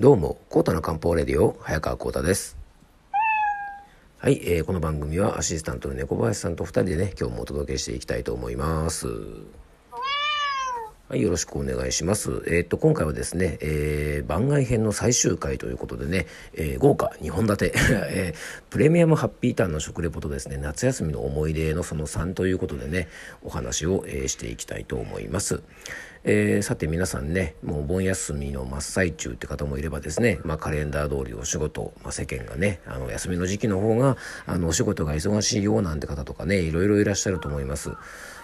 どうも、コータの漢方レディオ、早川コータです。はい、えー、この番組はアシスタントの猫林さんと二人でね、今日もお届けしていきたいと思います。はい、よろしくお願いします。えー、っと、今回はですね、えー、番外編の最終回ということでね、えー、豪華2本立て、えー、プレミアムハッピーターンの食レポとですね、夏休みの思い出のその3ということでね、お話を、えー、していきたいと思います。えー、さて皆さんね、もう盆休みの真っ最中って方もいればですね、まあカレンダー通りお仕事、まあ世間がね、あの休みの時期の方が、あのお仕事が忙しいようなんて方とかね、いろいろいらっしゃると思います。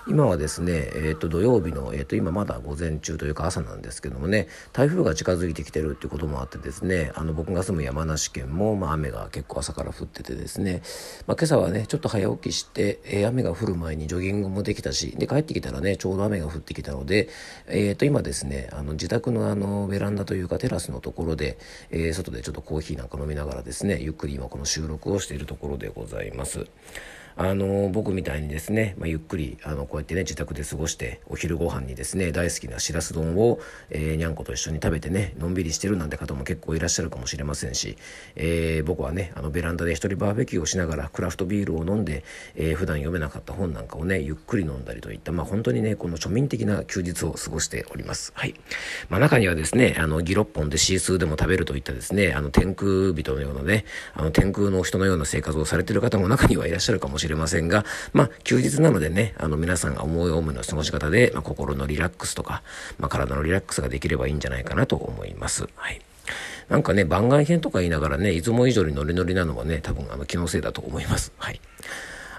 今はですね、えー、と土曜日の、えー、と今まだ午前中というか朝なんですけどもね台風が近づいてきてるっていうこともあってですねあの僕が住む山梨県も、まあ、雨が結構朝から降っててですね、まあ、今朝はねちょっと早起きして、えー、雨が降る前にジョギングもできたしで帰ってきたらねちょうど雨が降ってきたので、えー、と今ですねあの自宅のあのベランダというかテラスのところで、えー、外でちょっとコーヒーなんか飲みながらですねゆっくり今この収録をしているところでございます。あの僕みたいにですね、まあ、ゆっくりあのこうやってね自宅で過ごしてお昼ご飯にですね大好きなしらす丼を、えー、にゃんこと一緒に食べてねのんびりしてるなんて方も結構いらっしゃるかもしれませんし、えー、僕はねあのベランダで一人バーベキューをしながらクラフトビールを飲んで、えー、普段読めなかった本なんかをねゆっくり飲んだりといったまあ本当にねこの庶民的な休日を過ごしております。はい、まあ、中にはですねあのギロッポンでシースーでも食べるといったですねあの天空人のようなねあの天空の人のような生活をされてる方も中にはいらっしゃるかもしれません。しれませんがまあ、休日なのでね、あの、皆さんが思い思いの過ごし方で、まあ、心のリラックスとか、まあ、体のリラックスができればいいんじゃないかなと思います。はい。なんかね、番外編とか言いながらね、いつも以上にノリノリなのはね、多分、あの、気のせいだと思います。はい。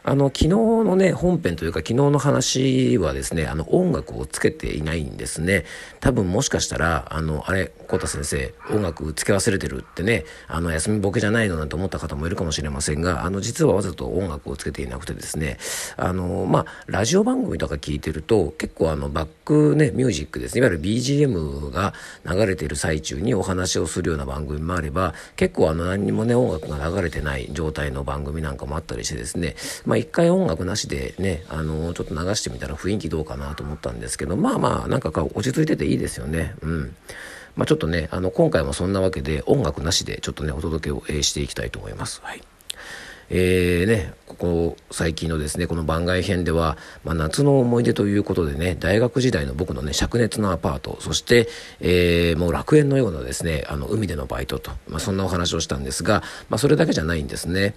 あの、昨日のね、本編というか昨日の話はですね、あの、音楽をつけていないんですね。多分もしかしたら、あの、あれ、コタ先生、音楽つけ忘れてるってね、あの、休みボケじゃないのなんて思った方もいるかもしれませんが、あの、実はわざと音楽をつけていなくてですね、あの、まあ、ラジオ番組とか聞いてると、結構あの、バックね、ミュージックですね、いわゆる BGM が流れている最中にお話をするような番組もあれば、結構あの、何にもね、音楽が流れてない状態の番組なんかもあったりしてですね、まあ、一回音楽なしでね、あの、ちょっと流してみたら雰囲気どうかなと思ったんですけど、まあまあ、なんか落ち着いてていいですよね。うん。まあちょっとね、あの、今回もそんなわけで音楽なしでちょっとね、お届けを、えしていきたいと思います。はい。えーね、ここ最近のですね、この番外編では、まあ、夏の思い出ということでね、大学時代の僕のね、灼熱のアパート、そして、えー、もう楽園のようなですね、あの、海でのバイトと、まあ、そんなお話をしたんですが、まあ、それだけじゃないんですね。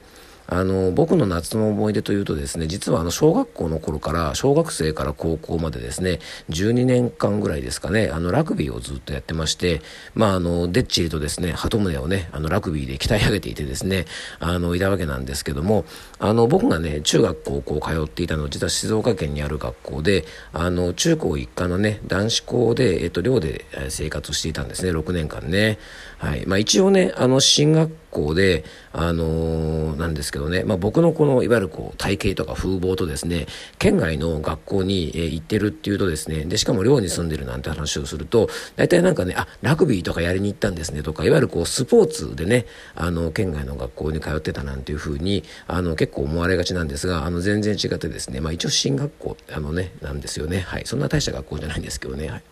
あの僕の夏の思い出というとですね実はあの小学校の頃から小学生から高校までですね12年間ぐらいですかねあのラグビーをずっとやってましてまああのでっちりとですね鳩宗をねあのラグビーで鍛え上げていてですねあのいたわけなんですけどもあの僕がね中学高校通っていたのは実は静岡県にある学校であの中高一貫のね男子校で、えっと、寮で生活していたんですね6年間ね。はい。まあ一応ねあの進学校であのー、なんですけどね、まあ、僕のこのいわゆるこう体型とか風貌とですね県外の学校に、えー、行ってるっていうとですねでしかも寮に住んでるなんて話をすると大体なんかねあラグビーとかやりに行ったんですねとかいわゆるこうスポーツでねあの県外の学校に通ってたなんていうふうにあの結構思われがちなんですがあの全然違ってですね、まあ、一応進学校あのねなんですよね。はい。そんな大した学校じゃないんですけどね。はい。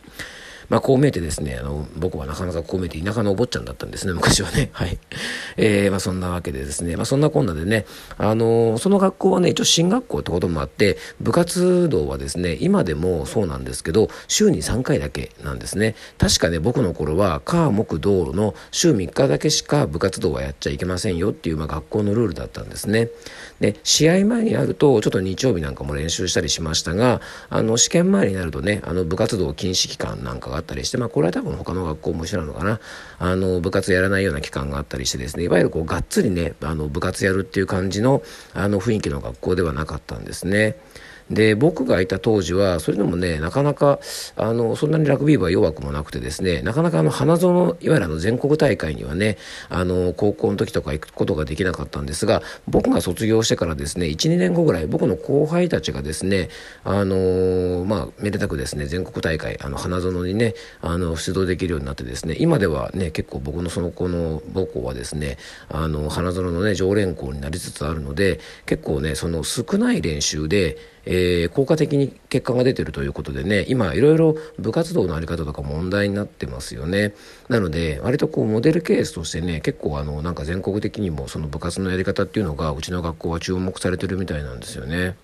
まあ、こう見えてですね、あの、僕はなかなかこう見えて田舎のお坊ちゃんだったんですね、昔はね。はい。えー、まあ、そんなわけでですね、まあ、そんなこんなでね、あの、その学校はね、一応進学校ってこともあって、部活動はですね、今でもそうなんですけど、週に3回だけなんですね。確かね、僕の頃は、火、木、道路の週3日だけしか部活動はやっちゃいけませんよっていう、まあ、学校のルールだったんですね。で、試合前になると、ちょっと日曜日なんかも練習したりしましたが、あの、試験前になるとね、あの、部活動禁止期間なんかがあったりして、まあ、これは多分他の学校も一緒なのかな。あの、部活やらないような期間があったりしてですね、いわゆるこう、がっつりね、あの、部活やるっていう感じの、あの、雰囲気の学校ではなかったんですね。で僕がいた当時はそれでもねなかなかあのそんなにラグビー部は弱くもなくてですねなかなかあの花園いわゆるあの全国大会にはねあの高校の時とか行くことができなかったんですが僕が卒業してからですね12年後ぐらい僕の後輩たちがですねあのまあめでたくですね全国大会あの花園にねあの出場できるようになってですね今ではね結構僕のその子の母校はですねあの花園のね常連校になりつつあるので結構ねその少ない練習でえー、効果的に結果が出てるということでね、今いろいろ部活動のあり方とか問題になってますよね。なので、割とこうモデルケースとしてね、結構あの、なんか全国的にもその部活のやり方っていうのが、うちの学校は注目されてるみたいなんですよね。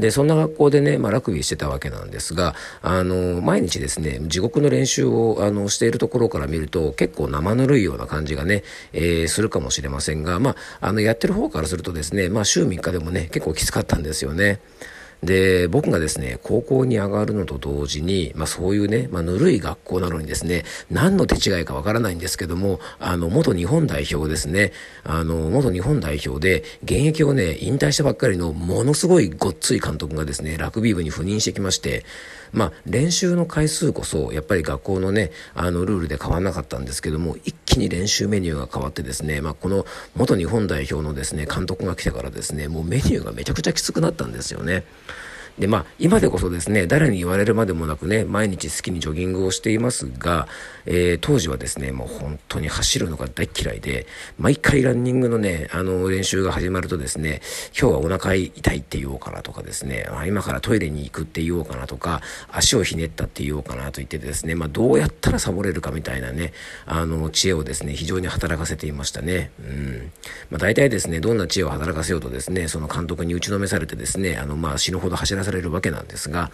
で、そんな学校でね、まあ、ラグビーしてたわけなんですが、あの、毎日ですね、地獄の練習を、あの、しているところから見ると、結構生ぬるいような感じがね、えー、するかもしれませんが、まあ、あの、やってる方からするとですね、まあ、週3日でもね、結構きつかったんですよね。で、僕がですね、高校に上がるのと同時に、まあそういうね、まあぬるい学校なのにですね、何の手違いかわからないんですけども、あの、元日本代表ですね、あの、元日本代表で、現役をね、引退したばっかりのものすごいごっつい監督がですね、ラグビー部に赴任してきまして、まあ練習の回数こそ、やっぱり学校のね、あの、ルールで変わらなかったんですけども、一気に練習メニューが変わってですね、まあこの元日本代表のですね、監督が来てからですね、もうメニューがめちゃくちゃきつくなったんですよね。で、まあ、今でこそですね、誰に言われるまでもなくね、毎日好きにジョギングをしていますが、えー、当時はですね、もう本当に走るのが大嫌いで、毎回ランニングのね、あの、練習が始まるとですね、今日はお腹痛いって言おうかなとかですね、あ今からトイレに行くって言おうかなとか、足をひねったって言おうかなと言ってですね、まあ、どうやったらサボれるかみたいなね、あの、知恵をですね、非常に働かせていましたね。うん。まあ、大体ですね、どんな知恵を働かせようとですね、その監督に打ちのめされてですね、あの、まあ、死ぬほど走らさされるわけなんですが、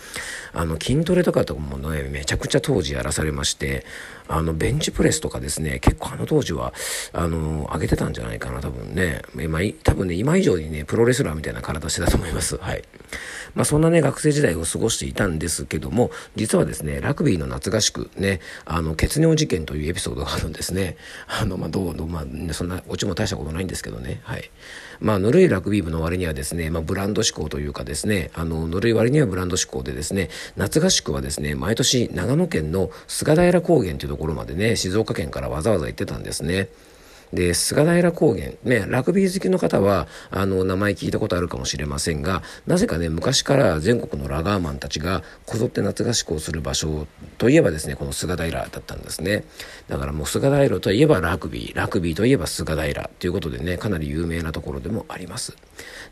あの、筋トレとかとかもね、めちゃくちゃ当時やらされまして、あの、ベンチプレスとかですね、結構あの当時は、あの、上げてたんじゃないかな、多分ね。今、多分ね、今以上にね、プロレスラーみたいな体してたと思います。はい。まあ、そんなね、学生時代を過ごしていたんですけども、実はですね、ラグビーの夏合宿、ね、あの、血尿事件というエピソードがあるんですね。あの、まあ、どう、まあ、そんな、オチも大したことないんですけどね。はい。まあ、ぬるいラグビー部の割にはですね、まあ、ブランド志向というかですね、あの、ぬるい割にはブランド志向でですね、夏合宿はですね、毎年長野県の菅平高原というところまでね、静岡県からわざわざ行ってたんですね。で、菅平高原、ね、ラグビー好きの方は、あの、名前聞いたことあるかもしれませんが、なぜかね、昔から全国のラガーマンたちがこぞって夏合宿をする場所といえばですね、この菅平だったんですね。だからもう菅平といえばラグビー、ラグビーといえば菅平ということでね、かなり有名なところでもあります。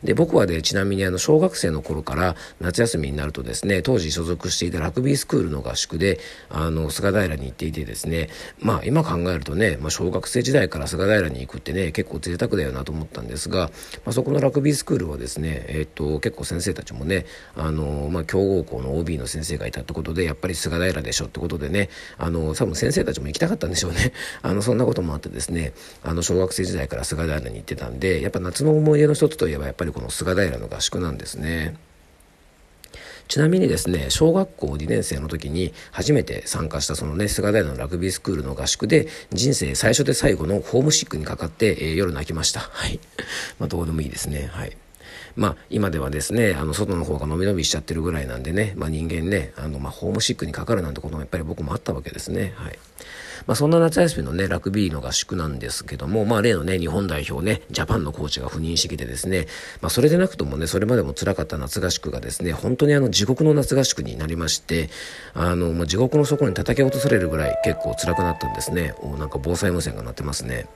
で、僕はね、ちなみにあの、小学生の頃から夏休みになるとですね、当時所属していたラグビースクールの合宿で、あの、菅平に行っていてですね、まあ今考えるとね、まあ小学生時代から菅平平に行くってね、結構贅沢だよなと思ったんですが、まあそこのラグビースクールはですね、えっと、結構先生たちもね、あの、まあ強豪校の OB の先生がいたってことで、やっぱり菅平でしょってことでね、あの、多分先生たちも行きたかったんでしょうね。あの、そんなこともあってですね、あの、小学生時代から菅平に行ってたんで、やっぱ夏の思い出の一つといえば、やっぱりこの菅平の合宿なんですね。ちなみにですね、小学校2年生の時に初めて参加したそのね、菅平のラグビースクールの合宿で、人生最初で最後のホームシックにかかって、えー、夜泣きました。はい。まあ、どうでもいいですね。はい。まあ、今ではですね、あの、外の方が伸び伸びしちゃってるぐらいなんでね、まあ人間ね、あの、まあ、ホームシックにかかるなんてこともやっぱり僕もあったわけですね。はい。まあ、そんな夏休みのね、ラグビーの合宿なんですけども、まあ、例のね、日本代表ね、ジャパンのコーチが赴任してきてですね、まあ、それでなくともね、それまでも辛かった夏合宿がですね、本当にあの、地獄の夏合宿になりまして、あの、まあ、地獄の底に叩き落とされるぐらい結構辛くなったんですね。おなんか防災無線が鳴ってますね。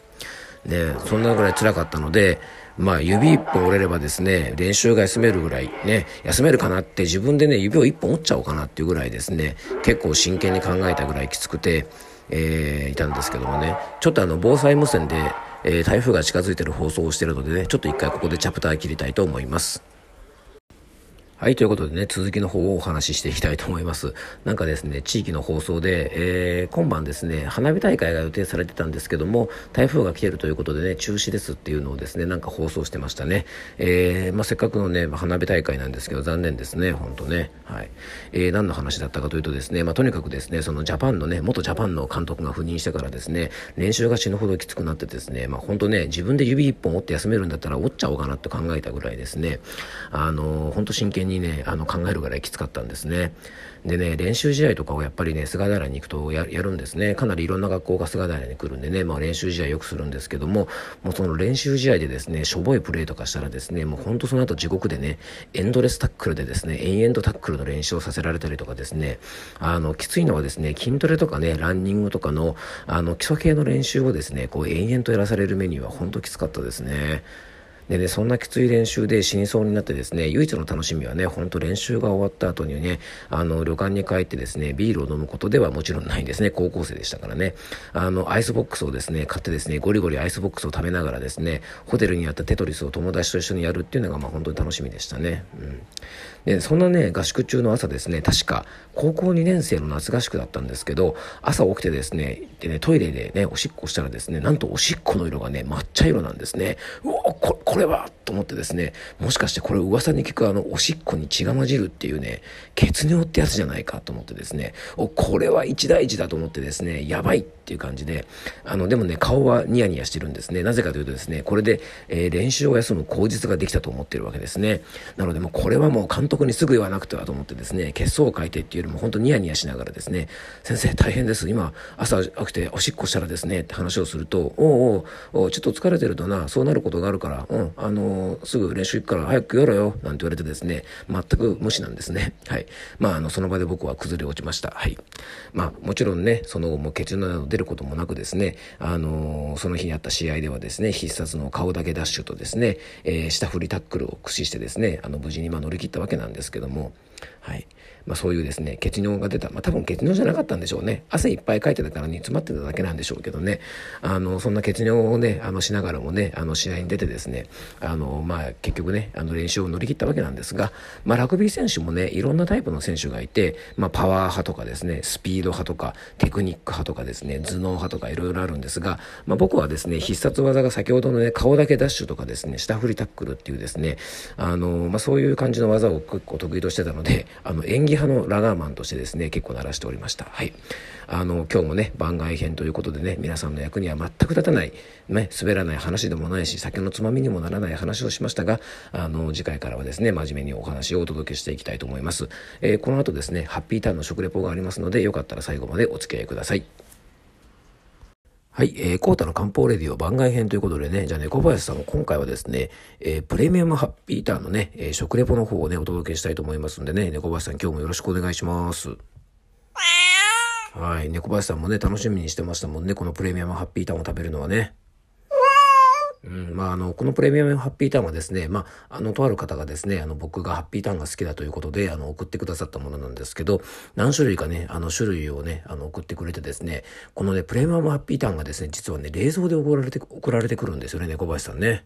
ね、そんなぐらい辛かったので、まあ指一本折れればですね、練習が休めるぐらいね、休めるかなって自分でね、指を一本折っちゃおうかなっていうぐらいですね、結構真剣に考えたぐらいきつくて、えー、いたんですけどもね、ちょっとあの、防災無線で、えー、台風が近づいてる放送をしてるのでね、ちょっと一回ここでチャプター切りたいと思います。はい、ということでね、続きの方をお話ししていきたいと思います。なんかですね、地域の放送で、えー、今晩ですね、花火大会が予定されてたんですけども、台風が来てるということでね、中止ですっていうのをですね、なんか放送してましたね。えー、まあ、せっかくのね、花火大会なんですけど、残念ですね、ほんとね。はい。えー、何の話だったかというとですね、まあ、とにかくですね、そのジャパンのね、元ジャパンの監督が赴任してからですね、練習が死ぬほどきつくなってですね、まあ、ほんとね、自分で指一本折って休めるんだったら折っちゃおうかなって考えたぐらいですね、あのー、ほんと真剣ににね、あの、考えるぐらいきつかったんですね。でね、練習試合とかをやっぱりね、菅平に行くとやるんですね。かなりいろんな学校が菅平に来るんでね、まあ練習試合よくするんですけども、もうその練習試合でですね、しょぼいプレーとかしたらですね、もうほんとその後地獄でね、エンドレスタックルでですね、延々とタックルの練習をさせられたりとかですね、あの、きついのはですね、筋トレとかね、ランニングとかの、あの、基礎系の練習をですね、こう延々とやらされるメニューはほんときつかったですね。でね、そんなきつい練習で死にそうになってですね、唯一の楽しみはね、ほんと練習が終わった後にね、あの、旅館に帰ってですね、ビールを飲むことではもちろんないんですね。高校生でしたからね。あの、アイスボックスをですね、買ってですね、ゴリゴリアイスボックスを食べながらですね、ホテルにあったテトリスを友達と一緒にやるっていうのが、まあ本当に楽しみでしたね。うん。で、そんなね、合宿中の朝ですね、確か、高校2年生の夏合宿だったんですけど、朝起きてですね、でね、トイレでね、おしっこしたらですね、なんとおしっこの色がね、抹茶色なんですね。うおここれはと思ってですね、もしかしてこれ噂に聞くあの、おしっこに血が混じるっていうね、血尿ってやつじゃないかと思ってですね、お、これは一大事だと思ってですね、やばいっていう感じで、あの、でもね、顔はニヤニヤしてるんですね。なぜかというとですね、これで、えー、練習を休む口実ができたと思ってるわけですね。なのでもうこれはもう監督にすぐ言わなくてはと思ってですね、血相を書いてっていうよりも本当ニヤニヤしながらですね、先生大変です。今、朝起きておしっこしたらですね、って話をすると、おうおうちょっと疲れてるとな、そうなることがあるから、うん、あのー、すぐ練習行くから早くやろよ、なんて言われてですね、全く無視なんですね。はい。まあ、あの、その場で僕は崩れ落ちました。はい。まあ、もちろんね、その後も血尿など出ることもなくですね、あのー、その日にあった試合ではですね、必殺の顔だけダッシュとですね、えー、下振りタックルを駆使してですね、あの、無事にま乗り切ったわけなんですけども、はい。まあ、そういうですね、血尿が出た。まあ、多分血尿じゃなかったんでしょうね。汗いっぱいかいてたから煮詰まってただけなんでしょうけどね。あの、そんな血尿をね、あの、しながらもね、あの、試合に出てですね、あの、まあ、結局ね、あの、練習を乗り切ったわけなんですが、まあ、ラグビー選手もね、いろんなタイプの選手がいて、まあ、パワー派とかですね、スピード派とか、テクニック派とかですね、頭脳派とかいろいろあるんですが、まあ、僕はですね、必殺技が先ほどのね、顔だけダッシュとかですね、下振りタックルっていうですね、あの、まあ、そういう感じの技を結構得意としてたので、あの、演技派のラガーマンとしてですね、結構鳴らしておりました。はい。あの、今日もね、番外編ということでね、皆さんの役には全く立たない、ね、滑らない話でもないし、酒のつまみにもならない話をしましたが、あの、次回からはですね、真面目にお話をお届けしていきたいと思います。えー、この後ですね、ハッピーターンの食レポがありますので、よかったら最後までお付き合いください。はい、えー、コータの漢方レディオ番外編ということでね、じゃあね、林さんも今回はですね、えー、プレミアムハッピーターンのね、えー、食レポの方をね、お届けしたいと思いますんでね、猫林さん今日もよろしくお願いします。はい、猫林さんもね、楽しみにしてましたもんね、このプレミアムハッピーターンを食べるのはね。うん、まあ、あの、このプレミアムハッピーターンはですね、まあ、あの、とある方がですね、あの、僕がハッピーターンが好きだということで、あの、送ってくださったものなんですけど、何種類かね、あの、種類をね、あの、送ってくれてですね、このね、プレミアムハッピーターンがですね、実はね、冷蔵で送られて、送られてくるんですよね、猫林さんね。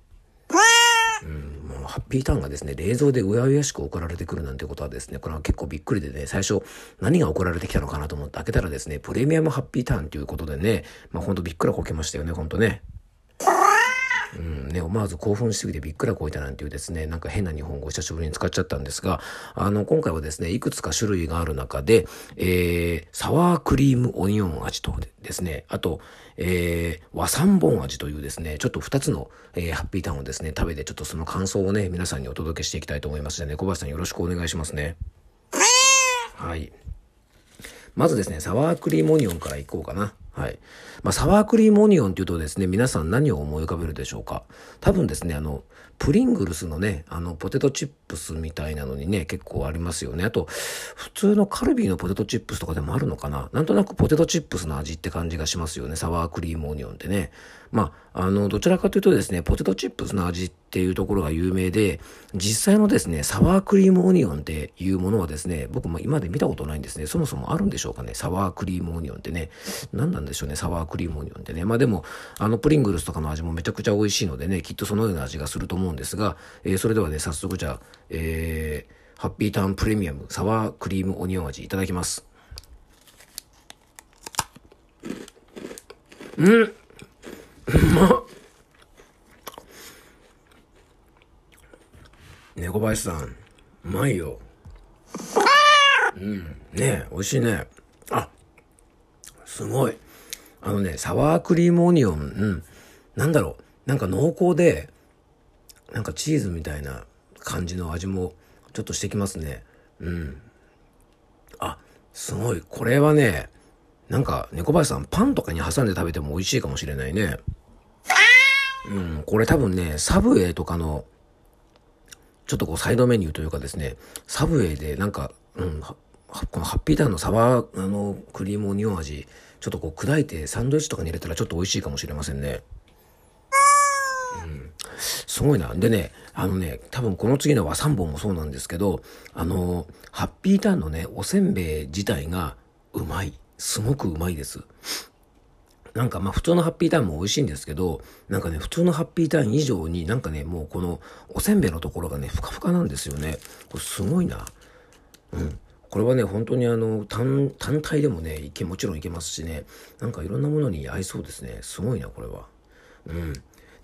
うん、もうハッピーターンがですね、冷蔵でうやうやしく送られてくるなんてことはですね、これは結構びっくりでね、最初何が送られてきたのかなと思って開けたらですね、プレミアムハッピーターンということでね、まあほんとびっくらこけましたよね、ほんとね。うん、ね、思わず興奮しすぎてびっくらこいたなんていうですね、なんか変な日本語を久しぶりに使っちゃったんですが、あの、今回はですね、いくつか種類がある中で、えー、サワークリームオニオン味とですね、あと、えー、和三本味というですね、ちょっと二つの、えー、ハッピーターンをですね、食べてちょっとその感想をね、皆さんにお届けしていきたいと思いますので、ね、小林さんよろしくお願いしますね。はい。まずですね、サワークリームオニオンからいこうかな。はい。まあ、サワークリームオニオンっていうとですね、皆さん何を思い浮かべるでしょうか？多分ですね、あの、プリングルスのね、あの、ポテトチップスみたいなのにね、結構ありますよね。あと、普通のカルビーのポテトチップスとかでもあるのかな？なんとなくポテトチップスの味って感じがしますよね。サワークリームオニオンってね。まあ、あの、どちらかというとですね、ポテトチップスの味っていうところが有名で、実際のですね、サワークリームオニオンっていうものはですね、僕も今まで見たことないんですね。そもそもあるんでしょうかね。サワークリームオニオンってね。何なんでしょうね、サワークリームオニオンってね。まあでも、あの、プリングルスとかの味もめちゃくちゃ美味しいのでね、きっとそのような味がすると思うんですが、えー、それではね、早速じゃあ、えー、ハッピーターンプレミアムサワークリームオニオン味いただきます。うんま猫林さん、うまいよ。うん。ねえ、美味しいね。あ、すごい。あのね、サワークリームオニオン、うん。なんだろう。なんか濃厚で、なんかチーズみたいな感じの味もちょっとしてきますね。うん。あ、すごい。これはね、なんか猫林さんパンとかに挟んで食べても美味しいかもしれないね。うん、これ多分ね、サブウェイとかのちょっとこうサイドメニューというかですね、サブウェイでなんか、うん、このハッピーターンのサワー、あの、クリームオニオン味、ちょっとこう砕いてサンドイッチとかに入れたらちょっと美味しいかもしれませんね。うん。すごいな。でね、あのね、多分この次の和三本もそうなんですけど、あの、ハッピーターンのね、おせんべい自体がうまい。すごくうまいです。なんかまあ普通のハッピーターンも美味しいんですけど、なんかね、普通のハッピーターン以上になんかね、もうこのおせんべいのところがね、ふかふかなんですよね。これすごいな。うん。これはね、本当にあの、単、単体でもね、いけ、もちろんいけますしね、なんかいろんなものに合いそうですね。すごいな、これは。うん。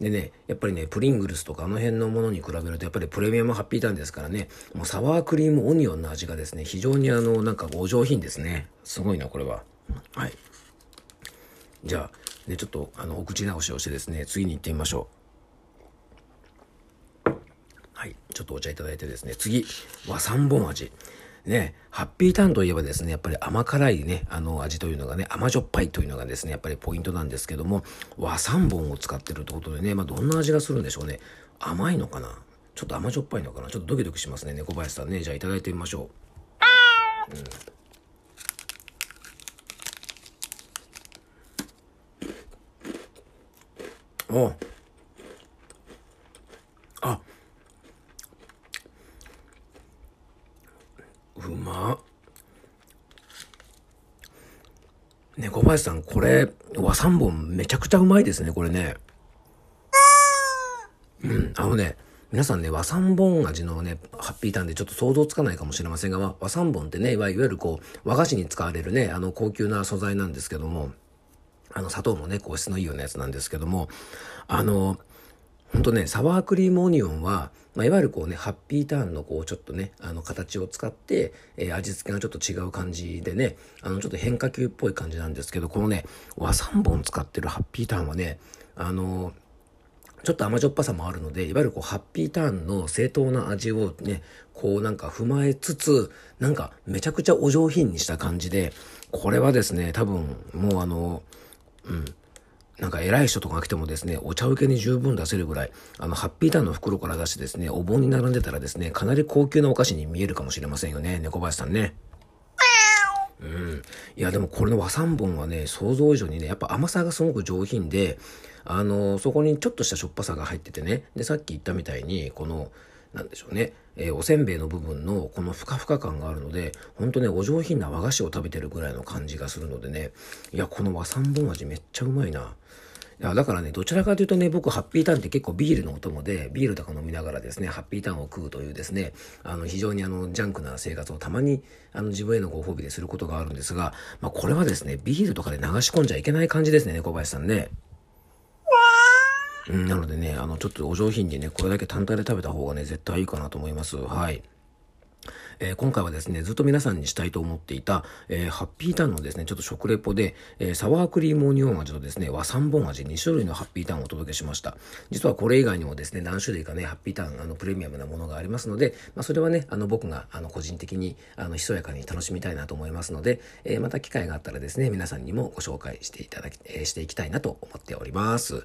でね、やっぱりね、プリングルスとかあの辺のものに比べると、やっぱりプレミアムハッピーターンですからね、もうサワークリームオニオンの味がですね、非常にあの、なんかお上品ですね。すごいな、これは。はい。じゃあ、ね、ちょっと、あの、お口直しをしてですね、次に行ってみましょう。はい。ちょっとお茶いただいてですね、次、和三本味。ね、ハッピーターンといえばですね、やっぱり甘辛いね、あの味というのがね、甘じょっぱいというのがですね、やっぱりポイントなんですけども、和三本を使ってるってことでね、まあ、どんな味がするんでしょうね。甘いのかな？ちょっと甘じょっぱいのかな？ちょっとドキドキしますね、猫林さんね。じゃあいただいてみましょう。うん。おあ、うま。猫林さん、これ、和三本めちゃくちゃうまいですね、これね。うん、あのね、皆さんね、和三本味のね、ハッピーターンでちょっと想像つかないかもしれませんが、和三本ってね、いわゆるこう、和菓子に使われるね、あの高級な素材なんですけども、あの砂糖もね、糖質のいいようなやつなんですけども、あの、ほんとね、サワークリームオニオンは、まあ、いわゆるこうね、ハッピーターンのこう、ちょっとね、あの、形を使って、えー、味付けがちょっと違う感じでね、あの、ちょっと変化球っぽい感じなんですけど、このね、和3本使ってるハッピーターンはね、あの、ちょっと甘じょっぱさもあるので、いわゆるこう、ハッピーターンの正当な味をね、こうなんか踏まえつつ、なんかめちゃくちゃお上品にした感じで、これはですね、多分、もうあの、うん、なんか偉い人とかが来てもですね、お茶受けに十分出せるぐらい、あの、ハッピーターンの袋から出してですね、お盆に並んでたらですね、かなり高級なお菓子に見えるかもしれませんよね、猫林さんね。うん。いや、でもこれの和三本はね、想像以上にね、やっぱ甘さがすごく上品で、あの、そこにちょっとしたしょっぱさが入っててね、で、さっき言ったみたいに、この、なんでしょうね、えー、おせんべいの部分のこのふかふか感があるので、ほんとね、お上品な和菓子を食べてるぐらいの感じがするのでね、いや、この和三本味めっちゃうまいな。いや、だからね、どちらかというとね、僕、ハッピーターンって結構ビールのお供で、ビールとか飲みながらですね、ハッピーターンを食うというですね、あの、非常にあの、ジャンクな生活をたまに、あの、自分へのご褒美ですることがあるんですが、まあ、これはですね、ビールとかで流し込んじゃいけない感じですね、小林さんね。なのでね、あの、ちょっとお上品にね、これだけ単体で食べた方がね、絶対いいかなと思います。はい。えー、今回はですね、ずっと皆さんにしたいと思っていた、えー、ハッピーターンのですね、ちょっと食レポで、えー、サワークリームオニオン味とですね、和三本味2種類のハッピーターンをお届けしました。実はこれ以外にもですね、何種類かね、ハッピーターン、あの、プレミアムなものがありますので、まあ、それはね、あの、僕が、あの、個人的に、あの、ひそやかに楽しみたいなと思いますので、えまた機会があったらですね、皆さんにもご紹介していただき、えしていきたいなと思っております。